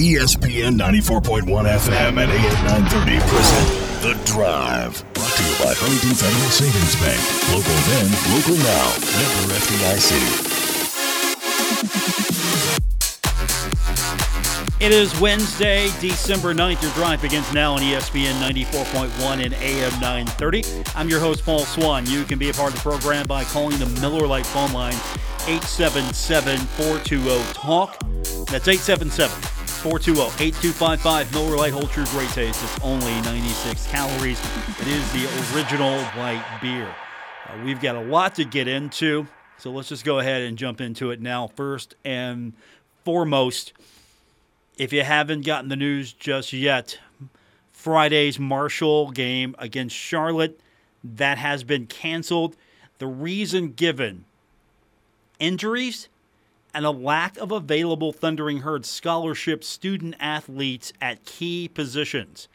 ESPN 94.1 FM and AM 930 present The Drive. Brought to you by Huntington Federal Savings Bank. Local then, local now. Member FDIC. It is Wednesday, December 9th. Your drive begins now on ESPN 94.1 and AM 930. I'm your host, Paul Swann. You can be a part of the program by calling the Miller Lite phone line 877 420 TALK. That's 877 420 8255. Miller Lite holds true great taste. It's only 96 calories. It is the original light beer. Uh, we've got a lot to get into, so let's just go ahead and jump into it now. First and foremost, if you haven't gotten the news just yet, Friday's Marshall game against Charlotte that has been canceled. The reason given injuries and a lack of available Thundering Herd scholarship student athletes at key positions.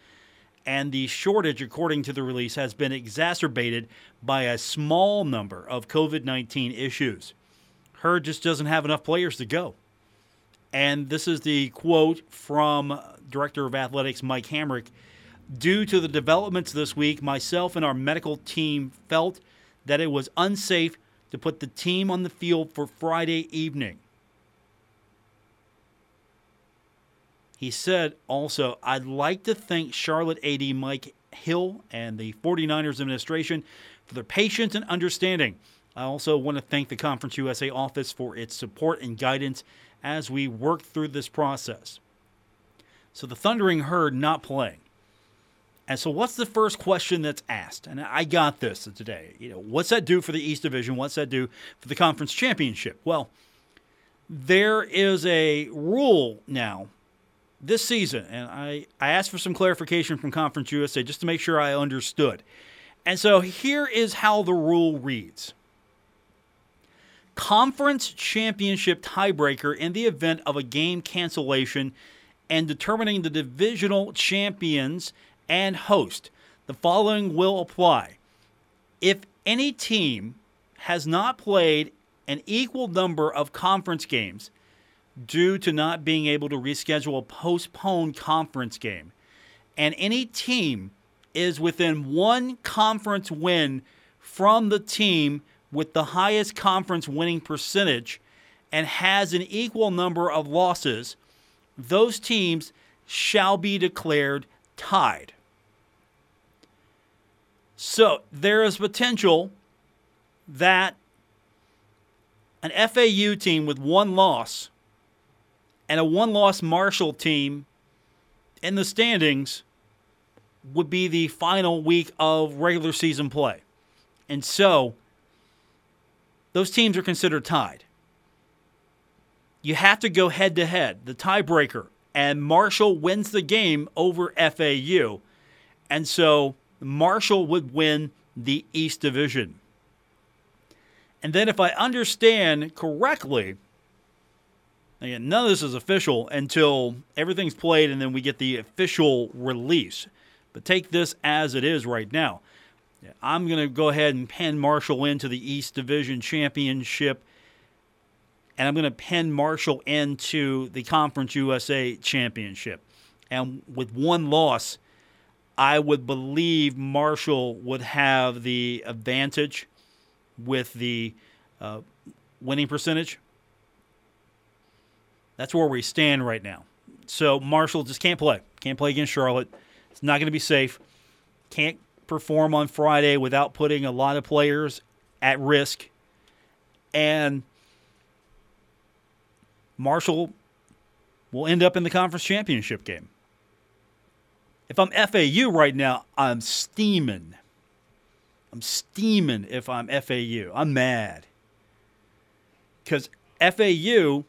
And the shortage, according to the release, has been exacerbated by a small number of COVID 19 issues. Herd just doesn't have enough players to go. And this is the quote from Director of Athletics Mike Hamrick. Due to the developments this week, myself and our medical team felt that it was unsafe to put the team on the field for Friday evening. He said also, I'd like to thank Charlotte AD Mike Hill and the 49ers administration for their patience and understanding. I also want to thank the Conference USA office for its support and guidance as we work through this process. So the Thundering Herd not playing. And so what's the first question that's asked? And I got this today. You know, what's that do for the East Division? What's that do for the conference championship? Well, there is a rule now this season, and I, I asked for some clarification from Conference USA just to make sure I understood. And so here is how the rule reads Conference championship tiebreaker in the event of a game cancellation and determining the divisional champions and host. The following will apply. If any team has not played an equal number of conference games due to not being able to reschedule a postponed conference game, and any team is within one conference win from the team with the highest conference winning percentage and has an equal number of losses, those teams shall be declared tied. So there is potential that an FAU team with one loss and a one loss Marshall team in the standings would be the final week of regular season play. And so those teams are considered tied. You have to go head to head, the tiebreaker, and Marshall wins the game over FAU. And so Marshall would win the East Division. And then, if I understand correctly, again, none of this is official until everything's played and then we get the official release. But take this as it is right now. I'm going to go ahead and pen Marshall into the East Division Championship, and I'm going to pen Marshall into the Conference USA Championship. And with one loss, I would believe Marshall would have the advantage with the uh, winning percentage. That's where we stand right now. So Marshall just can't play. Can't play against Charlotte. It's not going to be safe. Can't perform on Friday without putting a lot of players at risk. And Marshall will end up in the conference championship game. If I'm FAU right now, I'm steaming. I'm steaming if I'm FAU. I'm mad. Because FAU,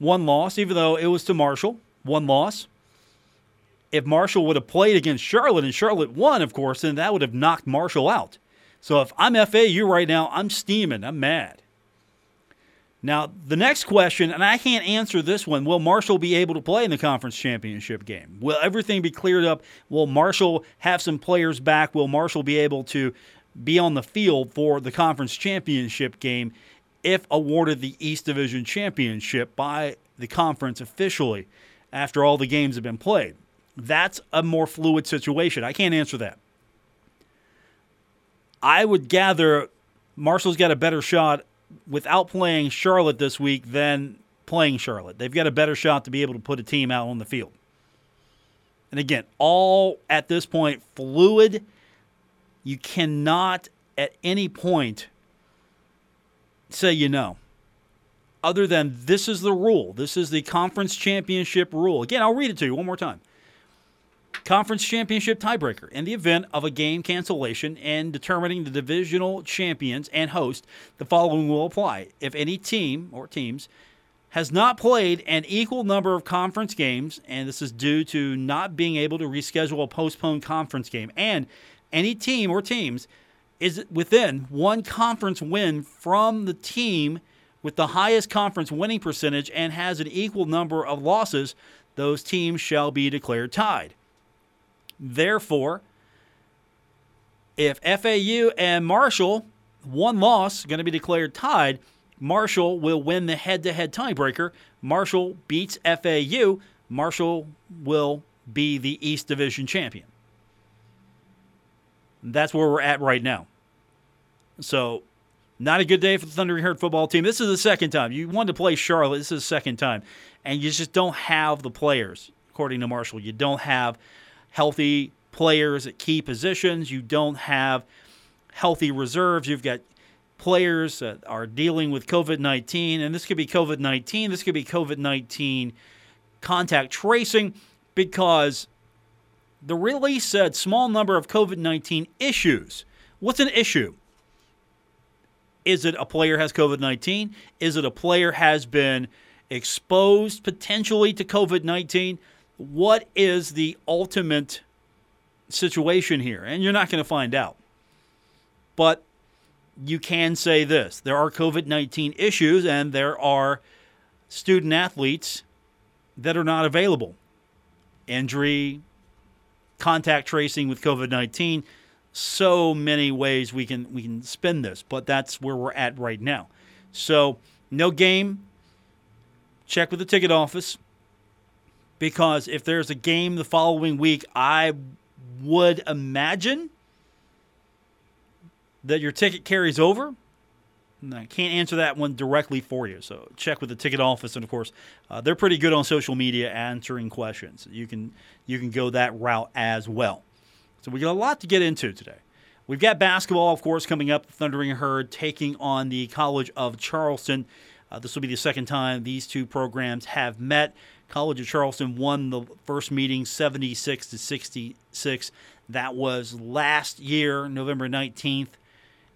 one loss, even though it was to Marshall, one loss. If Marshall would have played against Charlotte and Charlotte won, of course, then that would have knocked Marshall out. So if I'm FAU right now, I'm steaming. I'm mad. Now, the next question, and I can't answer this one will Marshall be able to play in the conference championship game? Will everything be cleared up? Will Marshall have some players back? Will Marshall be able to be on the field for the conference championship game if awarded the East Division championship by the conference officially after all the games have been played. That's a more fluid situation. I can't answer that. I would gather Marshall's got a better shot without playing Charlotte this week than playing Charlotte. They've got a better shot to be able to put a team out on the field. And again, all at this point fluid. You cannot at any point say you know. Other than this is the rule. This is the conference championship rule. Again, I'll read it to you one more time. Conference championship tiebreaker. In the event of a game cancellation and determining the divisional champions and host, the following will apply. If any team or teams has not played an equal number of conference games, and this is due to not being able to reschedule a postponed conference game, and any team or teams is within one conference win from the team with the highest conference winning percentage and has an equal number of losses, those teams shall be declared tied. Therefore, if FAU and Marshall, one loss, going to be declared tied, Marshall will win the head to head tiebreaker. Marshall beats FAU. Marshall will be the East Division champion. That's where we're at right now. So, not a good day for the Thundering Herd football team. This is the second time. You wanted to play Charlotte. This is the second time. And you just don't have the players, according to Marshall. You don't have healthy players at key positions. You don't have healthy reserves. You've got players that are dealing with COVID 19, and this could be COVID 19, this could be COVID 19 contact tracing because the release said small number of COVID 19 issues. What's an issue? Is it a player has COVID 19? Is it a player has been exposed potentially to COVID 19? What is the ultimate situation here? And you're not going to find out. But you can say this there are COVID 19 issues, and there are student athletes that are not available. Injury, contact tracing with COVID 19, so many ways we can, we can spin this, but that's where we're at right now. So, no game. Check with the ticket office because if there's a game the following week, I would imagine that your ticket carries over. I can't answer that one directly for you. So check with the ticket office, and of course, uh, they're pretty good on social media answering questions. You can you can go that route as well. So we got a lot to get into today. We've got basketball, of course, coming up. Thundering Herd taking on the College of Charleston. Uh, this will be the second time these two programs have met. College of Charleston won the first meeting 76 to 66. That was last year, November 19th.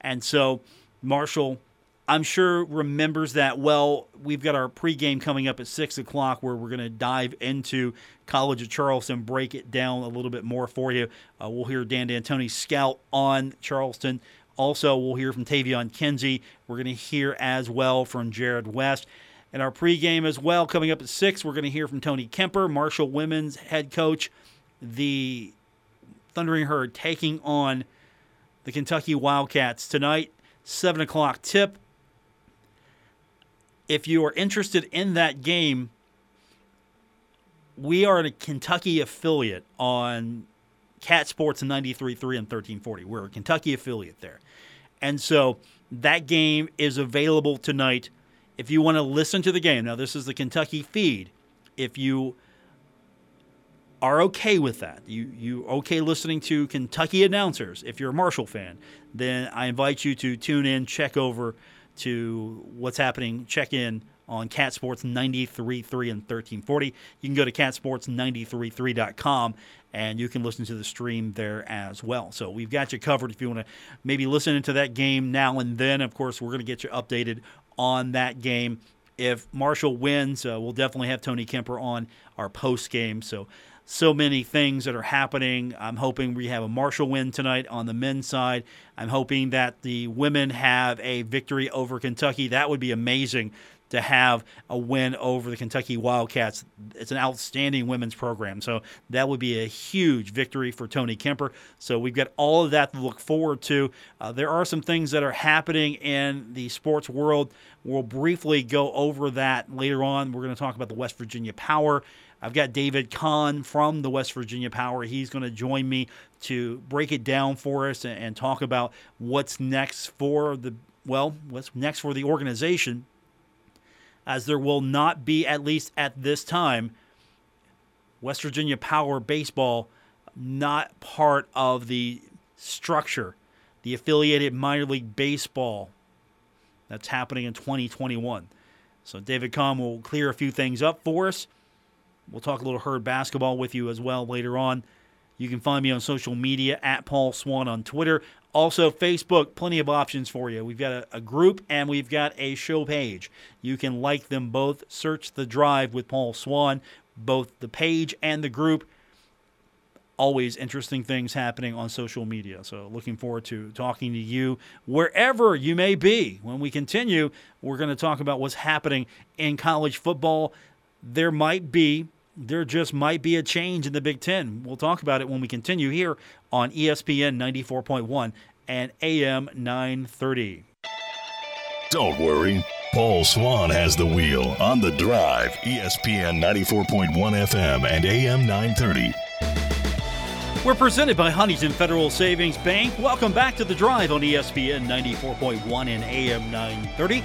And so Marshall, I'm sure, remembers that well. We've got our pregame coming up at 6 o'clock where we're going to dive into College of Charleston, break it down a little bit more for you. Uh, we'll hear Dan D'Antoni scout on Charleston. Also, we'll hear from Taevion Kinsey. We're going to hear as well from Jarrod West. And our pregame as well, coming up at 6, we're going to hear from Tony Kemper, Marshall women's head coach. The Thundering Herd taking on the Kentucky Wildcats tonight, 7 o'clock tip. If you are interested in that game, we are a Kentucky affiliate on Cat Sports 93.3 and 1340. We're a Kentucky affiliate there. And so that game is available tonight. If you want to listen to the game, now this is the Kentucky feed. If you are okay with that, you you okay listening to Kentucky announcers. If you're a Marshall fan, then I invite you to tune in, check over to what's happening, check in on Cat Sports 93.3 and 1340. You can go to catsports933.com and you can listen to the stream there as well. So we've got you covered if you want to maybe listen into that game now and then. Of course, we're going to get you updated on that game. If Marshall wins, uh, we'll definitely have Tony Kemper on our post game. So so many things that are happening. I'm hoping we have a Marshall win tonight on the men's side. I'm hoping that the women have a victory over Kentucky. That would be amazing to have a win over the Kentucky Wildcats. It's an outstanding women's program, so that would be a huge victory for Tony Kemper. So we've got all of that to look forward to. Uh, there are some things that are happening in the sports world. We'll briefly go over that later on. We're going to talk about the West Virginia Power. I've got David Kahn from the West Virginia Power. He's going to join me to break it down for us and, and talk about what's next for the well, what's next for the organization, as there will not be, at least at this time, West Virginia Power Baseball not part of the structure, the affiliated minor league baseball that's happening in 2021. So David Kahn will clear a few things up for us. We'll talk a little herd basketball with you as well later on. You can find me on social media at Paul Swann on Twitter. Also, Facebook, plenty of options for you. We've got a, a, group and we've got a show page. You can like them both. Search The Drive with Paul Swann, both the page and the group. Always interesting things happening on social media. So, looking forward to talking to you wherever you may be. When we continue, we're going to talk about what's happening in college football. There might be there just might be a change in the Big Ten. We'll talk about it when we continue here on ESPN 94.1 and AM 930. Don't worry. Paul Swann has the wheel on the drive, ESPN 94.1 FM and AM 930. We're presented by Huntington Federal Savings Bank. Welcome back to the drive on ESPN 94.1 and AM 930.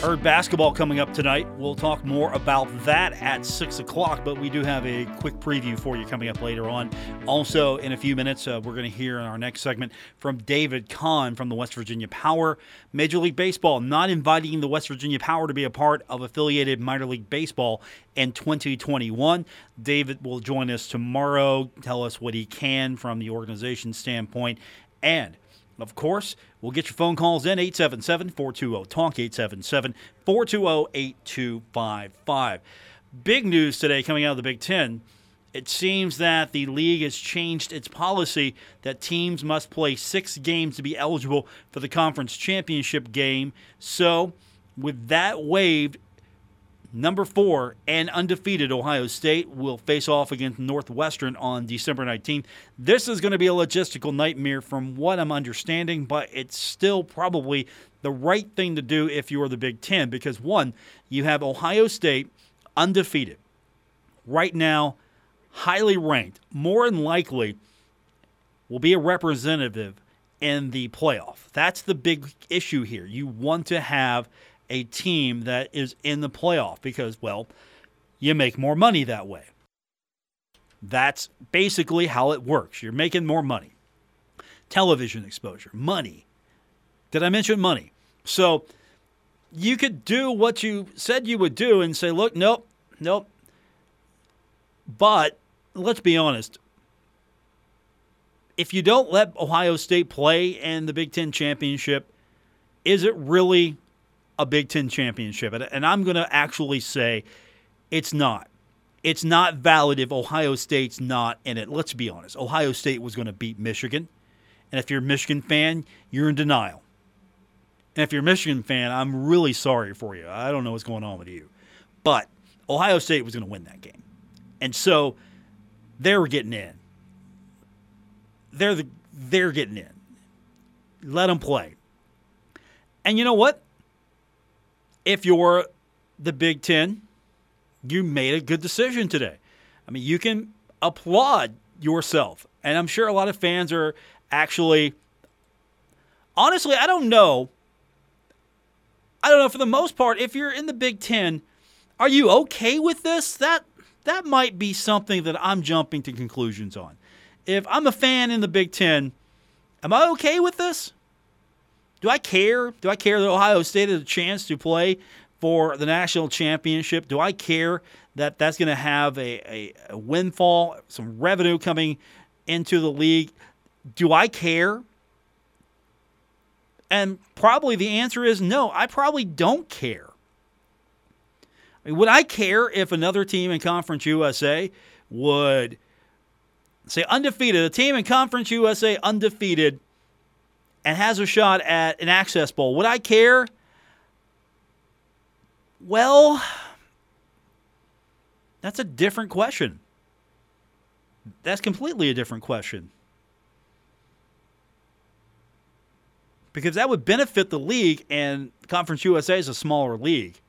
Herd basketball coming up tonight. We'll talk more about that at 6 o'clock, but we do have a quick preview for you coming up later on. Also, in a few minutes, uh, we're going to hear in our next segment from David Kahn from the West Virginia Power. Major League Baseball not inviting the West Virginia Power to be a part of affiliated minor league baseball in 2021. David will join us tomorrow, tell us what he can from the organization standpoint. And of course, we'll get your phone calls in 877 420 TALK 877 420 8255. Big news today coming out of the Big Ten. It seems that the league has changed its policy that teams must play six games to be eligible for the conference championship game. So, with that waived, Number four and undefeated Ohio State will face off against Northwestern on December 19th. This is going to be a logistical nightmare from what I'm understanding, but it's still probably the right thing to do if you're the Big Ten because, one, you have Ohio State undefeated. Right now, highly ranked, more than likely will be a representative in the playoff. That's the big issue here. You want to have a team that is in the playoff because, well, you make more money that way. That's basically how it works. You're making more money. Television exposure, money. Did I mention money? So you could do what you said you would do and say, look, nope, nope. But let's be honest. If you don't let Ohio State play in the Big Ten championship, is it really a Big Ten championship. And I'm going to actually say it's not. It's not valid if Ohio State's not in it. Let's be honest. Ohio State was going to beat Michigan. And if you're a Michigan fan, you're in denial. And if you're a Michigan fan, I'm really sorry for you. I don't know what's going on with you. But Ohio State was going to win that game. And so they were getting in. They're the they're getting in. Let them play. And you know what? If you're the Big Ten, you made a good decision today. I mean, you can applaud yourself. And I'm sure a lot of fans are actually, honestly, I don't know. I don't know for the most part, if you're in the Big Ten, are you okay with this? That that might be something that I'm jumping to conclusions on. If I'm a fan in the Big Ten, am I okay with this? Do I care? Do I care that Ohio State has a chance to play for the national championship? Do I care that that's going to have a, a, a, windfall, some revenue coming into the league? Do I care? And probably the answer is no, I probably don't care. I mean, would I care if another team in Conference USA would say undefeated, a team in Conference USA undefeated? And has a shot at an access bowl, would I care? Well, that's a different question. That's completely a different question. Because that would benefit the league, and Conference USA is a smaller league.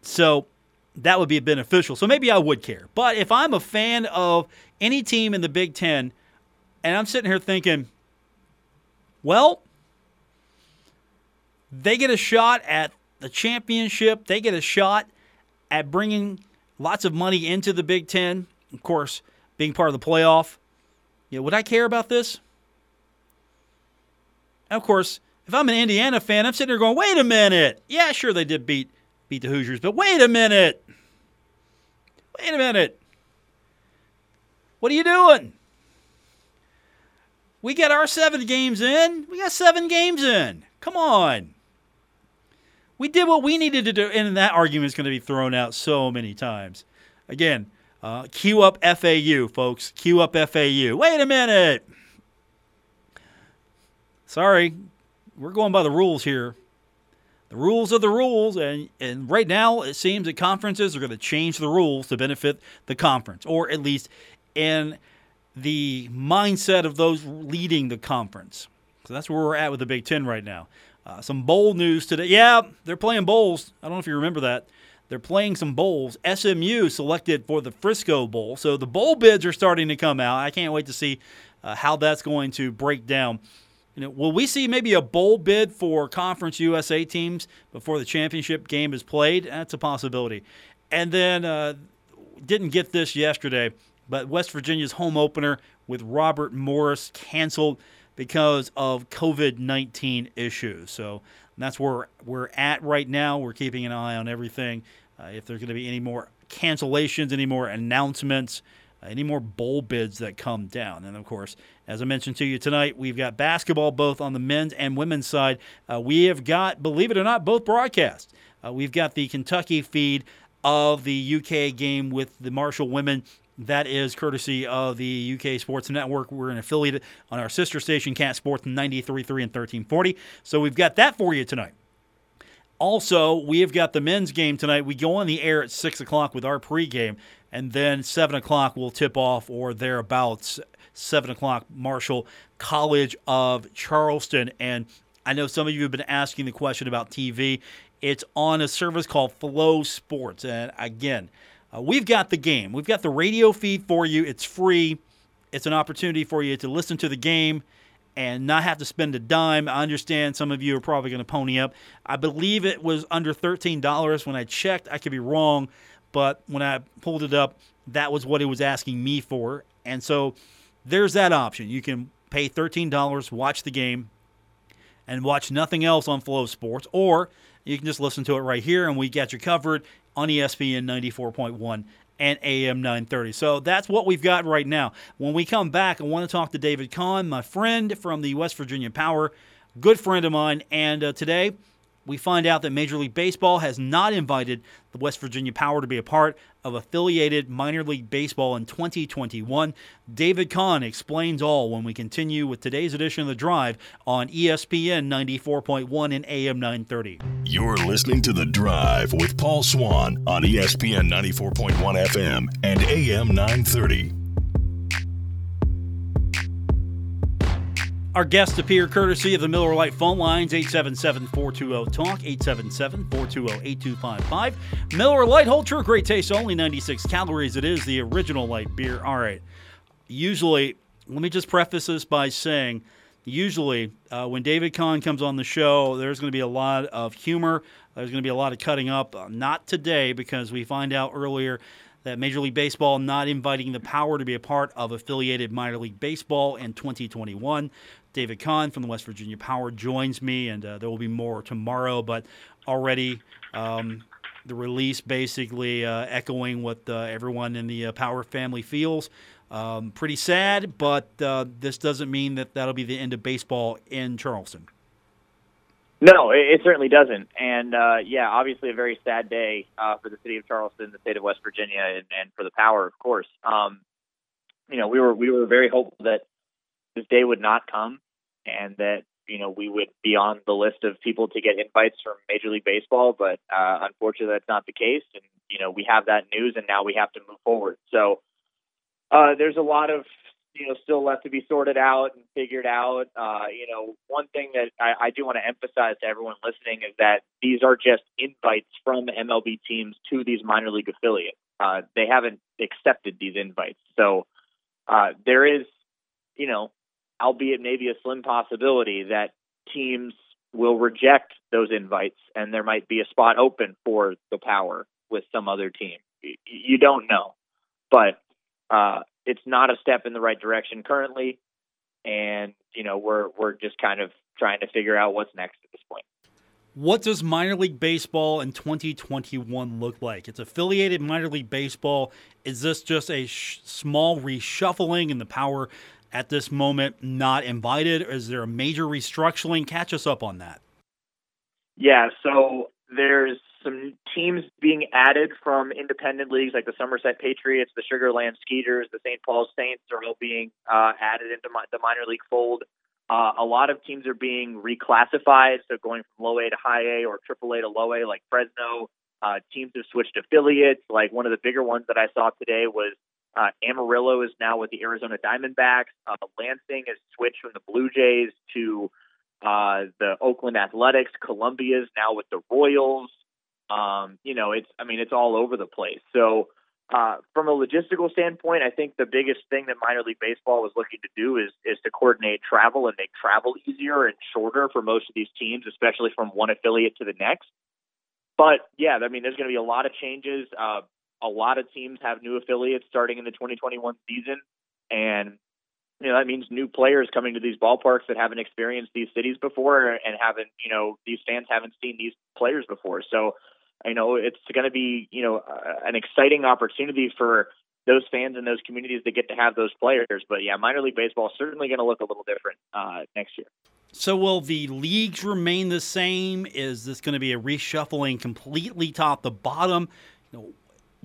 So that would be beneficial. So maybe I would care. But if I'm a fan of any team in the Big Ten, and I'm sitting here thinking, well, they get a shot at the championship, they get a shot at bringing lots of money into the Big Ten. Of course, being part of the playoff. You know, would I care about this? of course, if I'm an Indiana fan, I'm sitting there going, wait a minute. Yeah, sure, they did beat beat the Hoosiers, but wait a minute. Wait a minute. What are you doing? We got our seven games in. We got seven games in. Come on. We did what we needed to do. And that argument is going to be thrown out so many times. Again, uh, cue up FAU, folks. Cue up FAU. Wait a minute. Sorry, we're going by the rules here. The rules are the rules, and, and right now it seems that conferences are going to change the rules to benefit the conference, or at least in the mindset of those leading the conference. So that's where we're at with the Big Ten right now. Uh, some bowl news today. Yeah, they're playing bowls. I don't know if you remember that. They're playing some bowls. SMU selected for the Frisco Bowl. So the bowl bids are starting to come out. I can't wait to see uh, how that's going to break down. You know, will we see maybe a bowl bid for Conference USA teams before the championship game is played? That's a possibility. And then uh, didn't get this yesterday, but West Virginia's home opener with Robert Morris canceled because of COVID 19 issues. So that's where we're at right now. We're keeping an eye on everything. Uh, if there's going to be any more cancellations, any more announcements, uh, any more bowl bids that come down. And of course, as I mentioned to you tonight, we've got basketball both on the men's and women's side. Uh, we have got, believe it or not, both broadcasts. Uh, we've got the Kentucky feed of the UK game with the Marshall women. That is courtesy of the UK Sports Network. We're an affiliate on our sister station, Cat Sports 93.3 and 1340. So we've got that for you tonight. Also, we have got the men's game tonight. We go on the air at 6 o'clock with our pregame, and then 7 o'clock we'll tip off or thereabouts. 7 o'clock, Marshall College of Charleston. And I know some of you have been asking the question about TV. It's on a service called FloSports. And again, uh, we've got the game. We've got the radio feed for you. It's free. It's an opportunity for you to listen to the game and not have to spend a dime. I understand some of you are probably going to pony up. I believe it was under $13 when I checked. I could be wrong, but when I pulled it up, that was what it was asking me for. And so there's that option. You can pay $13, watch the game, and watch nothing else on FloSports, or you can just listen to it right here, and we got you covered on ESPN 94.1 and AM 930. So that's what we've got right now. When we come back, I want to talk to David Kahn, my friend from the West Virginia Power, good friend of mine, and uh, today we find out that Major League Baseball has not invited the West Virginia Power to be a part of affiliated minor league baseball in 2021. David Kahn explains all when we continue with today's edition of The Drive on ESPN 94.1 and AM 930. You're listening to The Drive with Paul Swann on ESPN 94.1 FM and AM 930. Our guests appear courtesy of the Miller Lite phone lines 877-420-TALK, 877-420-8255. Miller Lite, hold true, great taste, only 96 calories. It is the original light beer. All right. Usually, let me just preface this by saying, usually uh, when David Kahn comes on the show, there's going to be a lot of humor. There's going to be a lot of cutting up. Uh, not today because we find out earlier that Major League Baseball not inviting the Power to be a part of affiliated minor league baseball in 2021. David Kahn from the West Virginia Power joins me, and uh, there will be more tomorrow. But already, um, the release basically uh, echoing what uh, everyone in the uh, Power family feels. Um, pretty sad, but uh, this doesn't mean that that'll be the end of baseball in Charleston. No, it, certainly doesn't. And uh, yeah, obviously a very sad day for the city of Charleston, the state of West Virginia, and, and for the Power, of course. Um, you know, we were we were very hopeful that this day would not come and that you know we would be on the list of people to get invites from Major League Baseball, but uh, unfortunately that's not the case. And you know we have that news, and now we have to move forward. So uh, there's a lot of you know still left to be sorted out and figured out. Uh, you know, one thing that I, I do want to emphasize to everyone listening is that these are just invites from MLB teams to these minor league affiliates. Uh, they haven't accepted these invites, so uh, there is, you know, albeit maybe a slim possibility that teams will reject those invites, and there might be a spot open for the power with some other team. You don't know, but uh, it's not a step in the right direction currently, and you know we're we're just kind of trying to figure out what's next at this point. What does minor league baseball in 2021 look like? It's affiliated minor league baseball. Is this just a sh- small reshuffling and the power at this moment not invited? Is there a major restructuring? Catch us up on that. Yeah, so there's some teams being added from independent leagues like the Somerset Patriots, the Sugar Land Skeeters, the St. Paul Saints are all being uh, added into my, the minor league fold. Uh, a lot of teams are being reclassified, so going from low A to high A or triple A to low A, like Fresno. Uh, teams have switched affiliates. Like one of the bigger ones that I saw today was uh, Amarillo is now with the Arizona Diamondbacks. Uh, Lansing has switched from the Blue Jays to uh, the Oakland Athletics. Columbia is now with the Royals. Um, you know, it's I mean, it's all over the place. So uh, from a logistical standpoint, I think the biggest thing that minor league baseball was looking to do is is to coordinate travel and make travel easier and shorter for most of these teams, especially from one affiliate to the next. But yeah, I mean, there's going to be a lot of changes. Uh, a lot of teams have new affiliates starting in the 2021 season, and you know that means new players coming to these ballparks that haven't experienced these cities before and haven't, you know, these fans haven't seen these players before. So you know, it's going to be, you know, uh, an exciting opportunity for those fans and those communities that get to have those players. But yeah, minor league baseball is certainly going to look a little different uh, next year. So will the leagues remain the same? Is this going to be a reshuffling completely top to bottom? You know,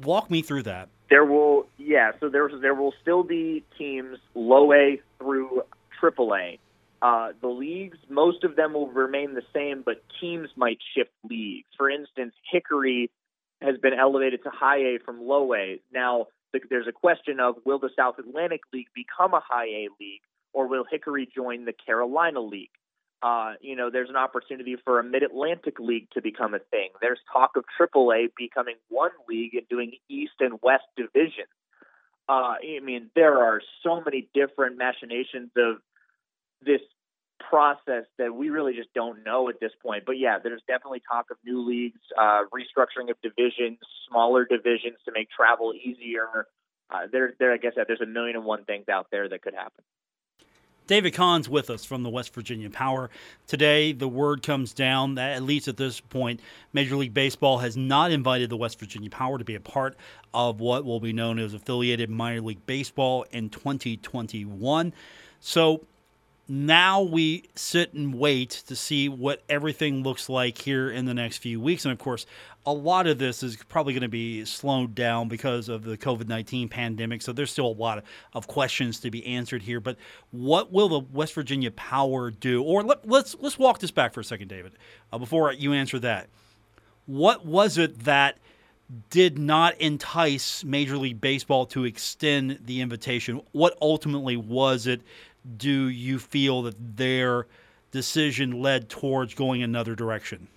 walk me through that. There will, yeah. So there there will still be teams low A through triple A uh, the leagues, most of them will remain the same, but teams might shift leagues. For instance, Hickory has been elevated to high A from low A. Now, there's a question of will the South Atlantic League become a high A league, or will Hickory join the Carolina League? Uh, you know, there's an opportunity for a Mid Atlantic League to become a thing. There's talk of AAA becoming one league and doing East and West divisions. Uh, I mean, there are so many different machinations of this process that we really just don't know at this point. But yeah, there's definitely talk of new leagues, uh, restructuring of divisions, smaller divisions to make travel easier. Uh, there, there, like I said, there's a million and one things out there that could happen. David Kahn's with us from the West Virginia Power. Today, the word comes down that, at least at this point, Major League Baseball has not invited the West Virginia Power to be a part of what will be known as affiliated minor league baseball in 2021. So, now we sit and wait to see what everything looks like here in the next few weeks. And of course, a lot of this is probably going to be slowed down because of the COVID 19 pandemic. So there's still a lot of questions to be answered here. But what will the West Virginia Power do? Or let, us let's, let's walk this back for a second, David, uh, before you answer that. What was it that did not entice Major League Baseball to extend the invitation? What ultimately was it do you feel that their decision led towards going another direction?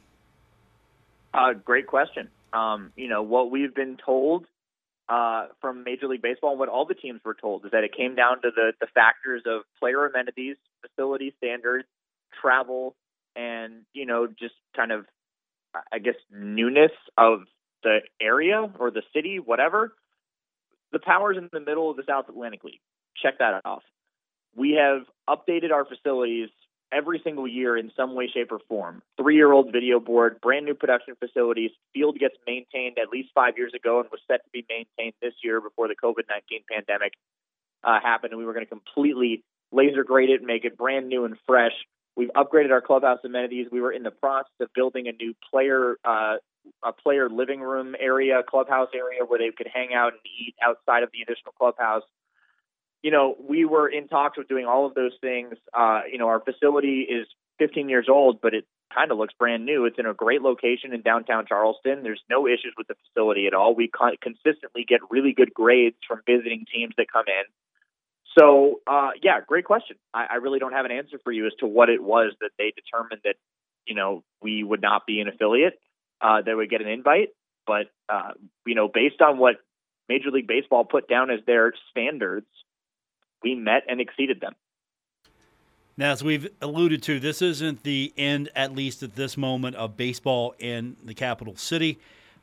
Uh, great question. Um, you know, what we've been told uh, from Major League Baseball and what all the teams were told is that it came down to the, the factors of player amenities, facility standards, travel, and, you know, just kind of, I guess, newness of the area or the city, whatever. The power's in the middle of the South Atlantic League. Check that off we have updated our facilities every single year in some way, shape, or form. Three year old video board, brand new production facilities. Field gets maintained at least five years ago and was set to be maintained this year before the COVID 19 pandemic uh, happened. And we were going to completely laser grade it make it brand new and fresh. We've upgraded our clubhouse amenities. We were in the process of building a new player uh, a player living room area, clubhouse area where they could hang out and eat outside of the additional clubhouse you know, we were in talks with doing all of those things. Uh, you know, our facility is 15 years old, but it kind of looks brand new. It's in a great location in downtown Charleston. There's no issues with the facility at all. We consistently get really good grades from visiting teams that come in. So, uh, yeah, great question. I, I really don't have an answer for you as to what it was that they determined that, you know, we would not be an affiliate, uh, that would get an invite. But, uh, you know, based on what Major League Baseball put down as their standards, we met and exceeded them. Now, as we've alluded to, this isn't the end, at least at this moment, of baseball in the capital city.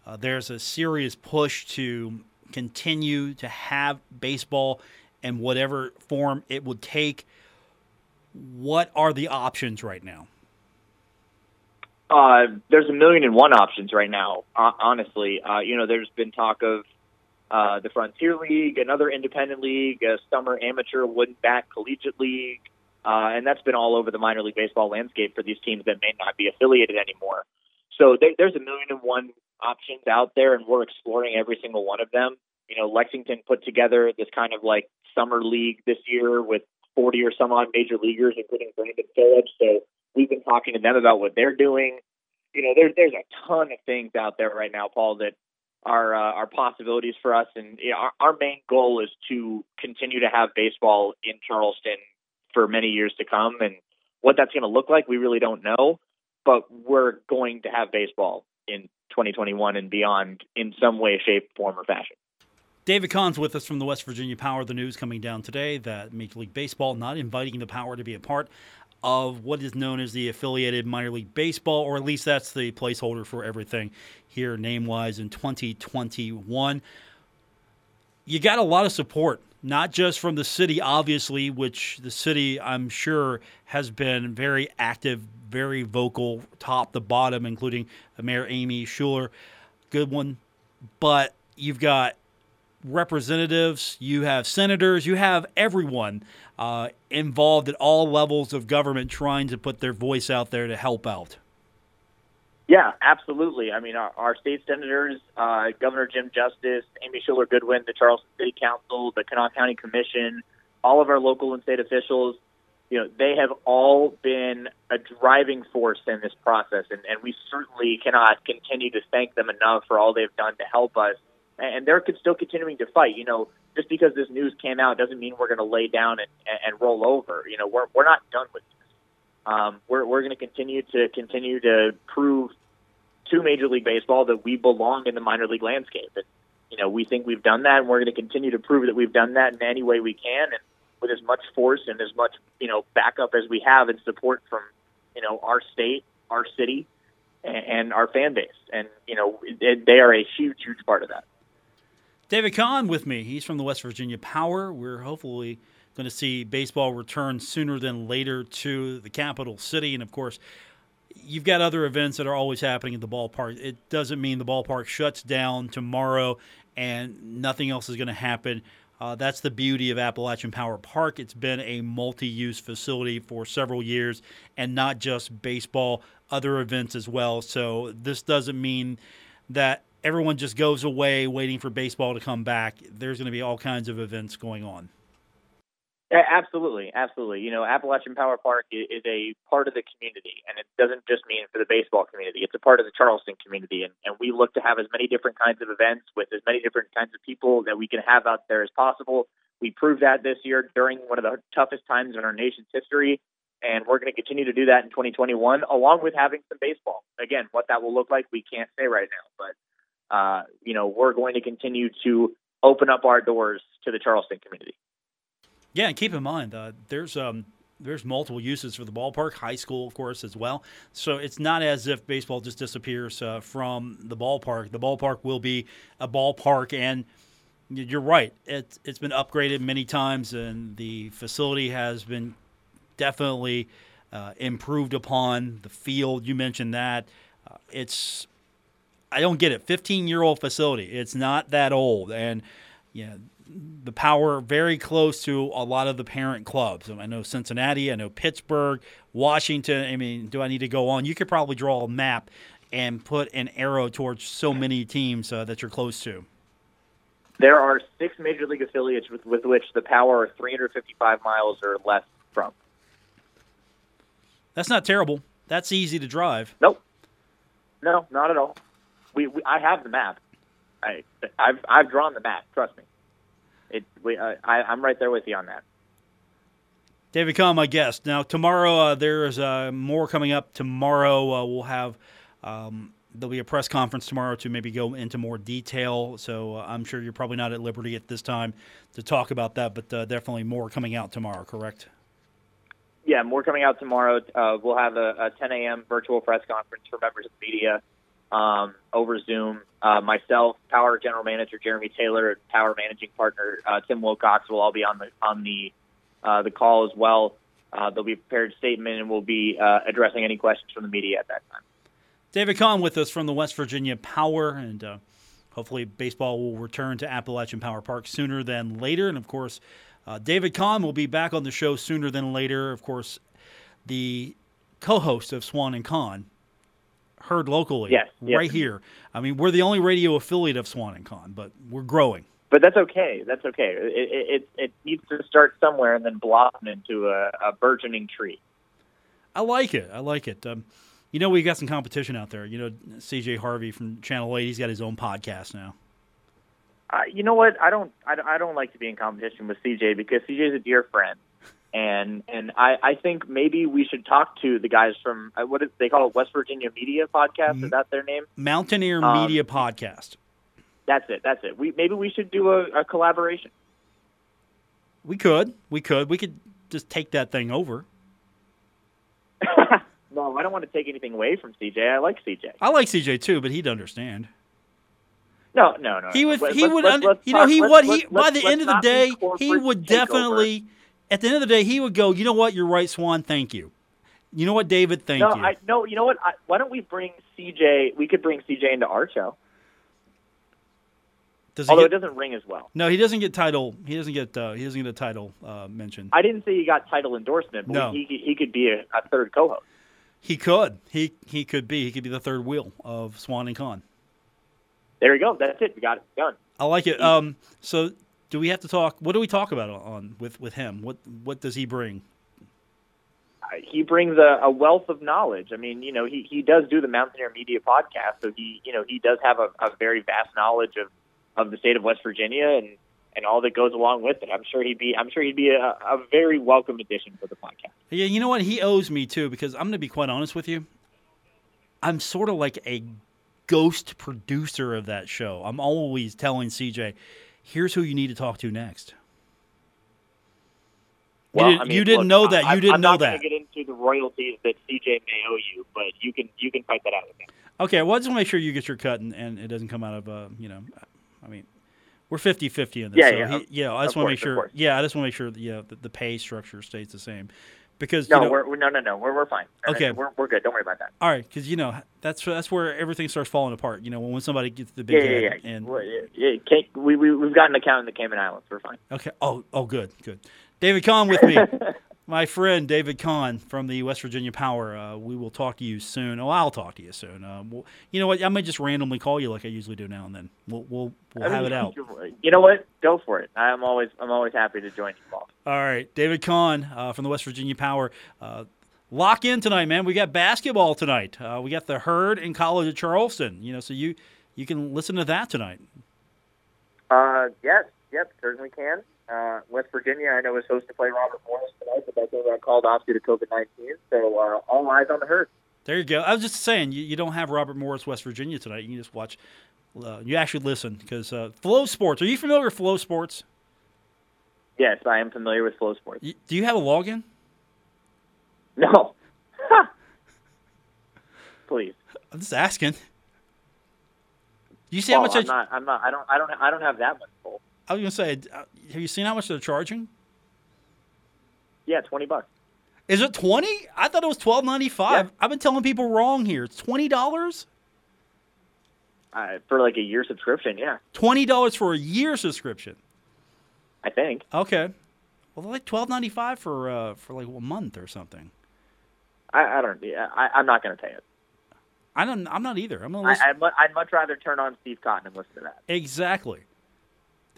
Uh, there's a serious push to continue to have baseball in whatever form it would take. What are the options right now? Uh, there's a million and one options right now. Honestly, uh, you know, there's been talk of uh, the Frontier League, another independent league, a summer amateur wooden bat collegiate league, uh, and that's been all over the minor league baseball landscape for these teams that may not be affiliated anymore. So they, there's a million and one options out there, and we're exploring every single one of them. You know, Lexington put together this kind of like summer league this year with 40 or some odd major leaguers, including Brandon Phillips. So we've been talking to them about what they're doing. You know, there's there's a ton of things out there right now, Paul, that are uh, are possibilities for us. And you know, our, our main goal is to continue to have baseball in Charleston for many years to come. And what that's going to look like, we really don't know. But we're going to have baseball in 2021 and beyond in some way, shape, form, or fashion. David Kahn's with us from the West Virginia Power. The news coming down today that Major League Baseball not inviting the Power to be a part of what is known as the affiliated minor league baseball, or at least that's the placeholder for everything here name wise in 2021. You got a lot of support, not just from the city, obviously, which the city, I'm sure, has been very active, very vocal, top to bottom, including Mayor Amy Shuler. Good one. But you've got representatives, you have senators, you have everyone uh, involved at all levels of government trying to put their voice out there to help out. Yeah, absolutely. I mean, our, our state senators, uh, Governor Jim Justice, Amy Shuler Goodwin, the Charleston City Council, the Kanawha County Commission, all of our local and state officials, you know, they have all been a driving force in this process, and, and we certainly cannot continue to thank them enough for all they've done to help us and they're still continuing to fight. You know, just because this news came out doesn't mean we're going to lay down and, and roll over. You know, we're we're not done with this. Um, we're we're going to continue to continue to prove to Major League Baseball that we belong in the minor league landscape. And you know, we think we've done that, and we're going to continue to prove that we've done that in any way we can, and with as much force and as much you know backup as we have and support from you know our state, our city, and, and our fan base. And you know, they are a huge, huge part of that. David Kahn with me. He's from the West Virginia Power. We're hopefully going to see baseball return sooner than later to the capital city. And of course, you've got other events that are always happening at the ballpark. It doesn't mean the ballpark shuts down tomorrow and nothing else is going to happen. Uh, that's the beauty of Appalachian Power Park. It's been a multi use facility for several years and not just baseball, other events as well. So this doesn't mean that everyone just goes away waiting for baseball to come back. There's going to be all kinds of events going on. Absolutely, absolutely. You know, Appalachian Power Park is a part of the community, and it doesn't just mean for the baseball community. It's a part of the Charleston community, and, and we look to have as many different kinds of events with as many different kinds of people that we can have out there as possible. We proved that this year during one of the toughest times in our nation's history, and we're going to continue to do that in 2021, along with having some baseball. Again, what that will look like, we can't say right now, but uh, you know, we're going to continue to open up our doors to the Charleston community. Yeah, and keep in mind, uh, there's um, there's multiple uses for the ballpark, high school, of course, as well. So it's not as if baseball just disappears uh, from the ballpark. The ballpark will be a ballpark, and you're right. It's it's been upgraded many times, and the facility has been definitely uh, improved upon. The field, you mentioned that. Uh, it's I don't get it. 15 year old facility. It's not that old. And, yeah, the power very close to a lot of the parent clubs. I know Cincinnati, I know Pittsburgh, Washington. I mean, do I need to go on? You could probably draw a map and put an arrow towards so many teams uh, that you're close to. There are six major league affiliates with, with which the power are 355 miles or less from. That's not terrible. That's easy to drive. Nope. No, not at all. We, we I have the map. I I've I've drawn the map. Trust me. It we uh, I I'm right there with you on that. David Kahn, my guest. Now tomorrow uh, there's uh, more coming up. Tomorrow uh, we'll have um, there'll be a press conference tomorrow to maybe go into more detail. So uh, I'm sure you're probably not at liberty at this time to talk about that, but uh, definitely more coming out tomorrow. Correct? Yeah, more coming out tomorrow. Uh, we'll have a, a 10 a.m. virtual press conference for members of the media um, over Zoom. Uh, myself, Power General Manager Jeremy Taylor, and Power Managing Partner uh, Tim Wilcox will all be on the on the uh, the call as well. Uh, there'll be a prepared statement, and we'll be uh, addressing any questions from the media at that time. David Kahn with us from the West Virginia Power, and uh, hopefully baseball will return to Appalachian Power Park sooner than later. And of course, uh, David Kahn will be back on the show sooner than later. Of course, the co-host of Swann and Kahn, heard locally, yes, right here. I mean, we're the only radio affiliate of Swann and Kahn, but we're growing. But that's okay. That's okay. It, it, it needs to start somewhere and then blossom into a, a burgeoning tree. I like it. I like it. Um, you know, we've got some competition out there. You know, CJ Harvey from Channel 8, he's got his own podcast now. Uh, you know what? I don't, I, I don't like to be in competition with CJ because CJ is a dear friend, and and I, I think maybe we should talk to the guys from uh, what is, they call it West Virginia Media Podcast. Is that their name? Mountaineer Um, Media Podcast. That's it. That's it. We maybe we should do a, a collaboration. We could. We could. We could just take that thing over. no, I don't want to take anything away from CJ. I like CJ. I like CJ too, but he'd understand. No, no, no. He would. Let- he would. un- you know, he would. He by the end of the day, he would takeover. definitely. At the end of the day, he would go. You know what? You're right, Swann. Thank you. You know what, David? Thank No, you. I no. You know what? I, why don't we bring CJ? We could bring CJ into our show, Does although get, it doesn't ring as well. no, he doesn't get title. He doesn't get. Uh, he doesn't get a title uh, mentioned. I didn't say he got title endorsement, but No. he he, he could be a, a third co-host. He could. He he could be. He could be the third wheel of Swann and Kahn. There you go. That's it. We got it done. I like it. Um. So, do we have to talk? What do we talk about on with with him? What what does he bring? Uh, He brings a, a wealth of knowledge. I mean, you know, he, he does do the Mountaineer Media podcast, so he you know he does have a, a very vast knowledge of, of the state of West Virginia and, and all that goes along with it. I'm sure he'd be I'm sure he'd be a, a very welcome addition for the podcast. Yeah, you know what? He owes me too because I'm going to be quite honest with you. I'm sort of like a ghost producer of that show. I'm always telling CJ, "Here's who you need to talk to next." You, didn't, I mean, you didn't look, know that. You I'm- didn't I'm know not that. get into the royalties that CJ may owe you, but you can you can fight that out with him. Okay, well, I just want to make sure you get your cut and, and it doesn't come out of, uh, you know, I mean, we're 50 50 in this. Yeah, so yeah, he, yeah, I just want to make sure. Yeah, I just want to make sure that, yeah, the, the pay structure stays the same. Because, No, you know, we're, no no no we're we're fine. Okay. we're we're good. Don't worry about that. all right, because, you know, that's that's where everything starts falling apart. You know, when, when somebody gets the big Yeah yeah yeah. and yeah, yeah, we we we've got an account in the Cayman Islands. We're fine. Okay. Oh, oh, good, good. David Kahn with me, my friend David Kahn from the West Virginia Power. Uh, we will talk to you soon. Oh, I'll talk to you soon. Uh, we'll, you know what? I may just randomly call you like I usually do now and then. We'll we'll, we'll I have mean, it out. You know what? Go for it. I'm always I'm always happy to join you, Paul. All right, David Kahn uh, from the West Virginia Power. Uh, lock in tonight, man. We got basketball tonight. Uh, we got the Herd in College of Charleston. You know, so you you can listen to that tonight. Uh, yes, yep, certainly can. Uh, West Virginia, I know is supposed to play Robert Morris tonight, but that game got called off due to COVID nineteen. So uh, all eyes on the herd. There you go. I was just saying, you, you don't have Robert Morris, West Virginia tonight. You can just watch. Uh, you actually listen because uh, FloSports. Are you familiar with FloSports? Yes, I am familiar with FloSports. You, do you have a login? No. Please. I'm just asking. You see how much? I'm I, not. I'm not. I don't. I don't. I don't have that much pull. I was gonna say. uh, Have you seen how much they're charging? Yeah, twenty bucks. Is it twenty? I thought it was twelve ninety five. Yeah. I've been telling people wrong here. It's twenty dollars. Uh, for like a year subscription. Yeah, Twenty dollars for a year subscription. I think. Okay. Well, like twelve ninety five for uh, for like a month or something. I, I don't. Yeah, I, I'm not going to pay it. I don't. I'm not either. I'm gonna I, listen. I'd, mu- I'd much rather turn on Steve Cotton and listen to that. Exactly.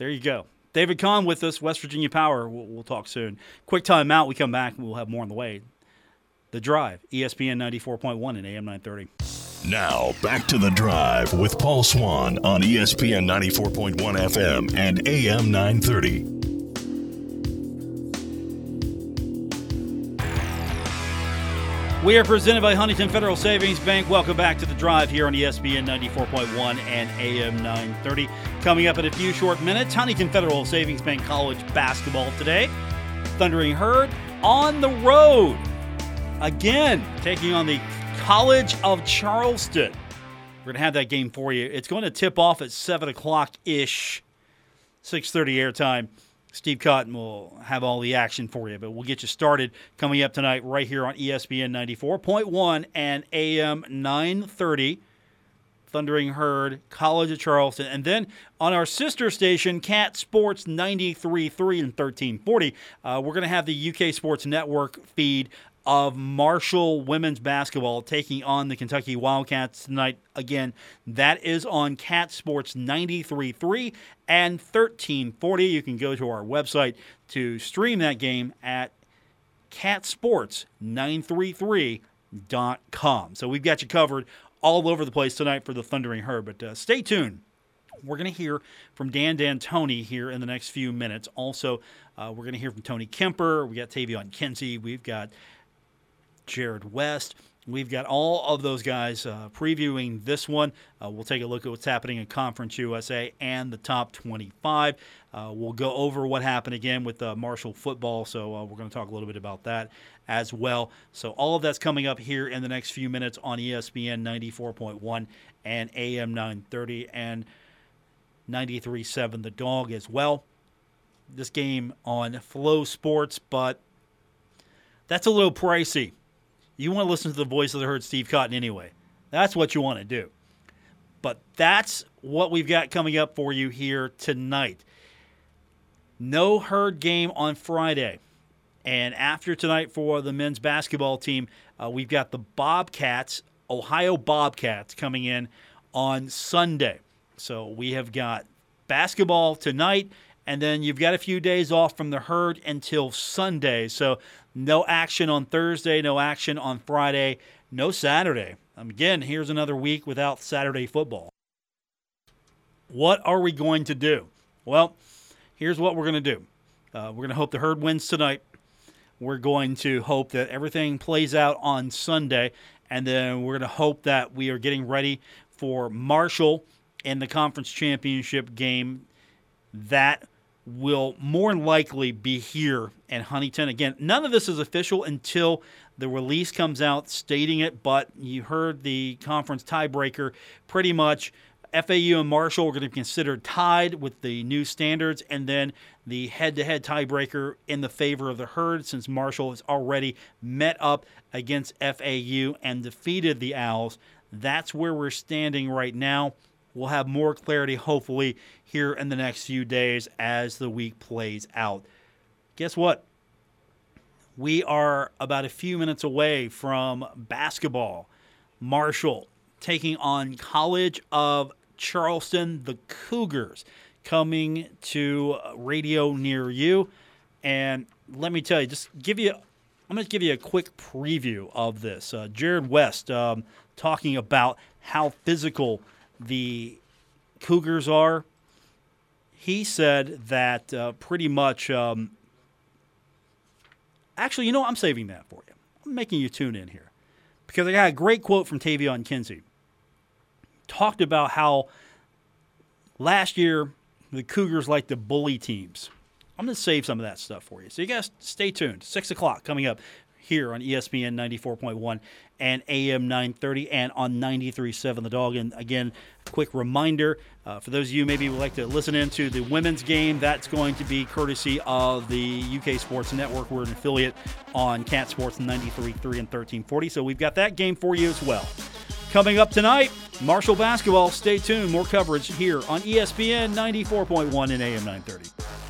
There you go. David Kahn with us, West Virginia Power. We'll, we'll talk soon. Quick time out. We come back and we'll have more on the way. The Drive, ESPN 94.1 and AM 930. Now, back to the drive with Paul Swann on ESPN 94.1 FM and AM 930. We are presented by Huntington Federal Savings Bank. Welcome back to the drive here on ESPN 94.1 and AM 930. Coming up in a few short minutes, Huntington Federal Savings Bank College basketball today. Thundering Herd on the road. Again, taking on the College of Charleston. We're going to have that game for you. It's going to tip off at 7 o'clock ish, 6.30 airtime. Steve Cotton will have all the action for you, but we'll get you started coming up tonight right here on ESPN 94.1 and AM 930. Thundering Herd, College of Charleston. And then on our sister station, Cat Sports 93.3 and 1340, uh, we're going to have the UK Sports Network feed of Marshall women's basketball taking on the Kentucky Wildcats tonight. Again, that is on Cat Sports 93.3 and 1340. You can go to our website to stream that game at catsports933.com. So we've got you covered all over the place tonight for the Thundering Herd. But uh, stay tuned. We're going to hear from Dan D'Antoni here in the next few minutes. Also, uh, we're going to hear from Tony Kemper. We got Taevion Kinsey. We've got Jarrod West. We've got all of those guys uh, previewing this one. Uh, we'll take a look at what's happening in Conference USA and the top 25. Uh, we'll go over what happened again with uh, Marshall football, so uh, we're going to talk a little bit about that as well. So, all of that's coming up here in the next few minutes on ESPN 94.1 and AM 930 and 93.7 The Dog as well. This game on FloSports, but that's a little pricey. You want to listen to the voice of the herd, Steve Cotton, anyway. That's what you want to do. But that's what we've got coming up for you here tonight. No herd game on Friday. And after tonight for the men's basketball team, uh, we've got the Bobcats, Ohio Bobcats, coming in on Sunday. So we have got basketball tonight, and then you've got a few days off from the herd until Sunday. So no action on Thursday, no action on Friday, no Saturday. Again, here's another week without Saturday football. What are we going to do? Well, here's what we're going to do. Uh, we're going to hope the herd wins tonight. We're going to hope that everything plays out on Sunday, and then we're going to hope that we are getting ready for Marshall in the conference championship game. That will more likely be here in Huntington. Again, none of this is official until the release comes out stating it, but you heard the conference tiebreaker pretty much. FAU and Marshall are going to be considered tied with the new standards, and then the head to head tiebreaker in the favor of the herd since Marshall has already met up against FAU and defeated the Owls. That's where we're standing right now. We'll have more clarity, hopefully, here in the next few days as the week plays out. Guess what? We are about a few minutes away from basketball. Marshall taking on College of Charleston, the Cougars, coming to radio near you. And let me tell you, just give you, I'm going to give you a quick preview of this. Uh, Jarrod West um, talking about how physical the Cougars are. He said that uh, pretty much. Um, actually, you know, I'm saving that for you. I'm making you tune in here because I got a great quote from Taevion Kinsey. Talked about how last year the Cougars like to bully teams. I'm going to save some of that stuff for you. So you guys stay tuned. Six o'clock coming up here on ESPN 94.1 and AM 930 and on 93.7 The Dog. And again, quick reminder uh, for those of you maybe would like to listen into the women's game, that's going to be courtesy of the UK Sports Network. We're an affiliate on Cat Sports 93.3 and 1340. So we've got that game for you as well. Coming up tonight, Marshall basketball. Stay tuned. More coverage here on ESPN 94.1 and AM 930.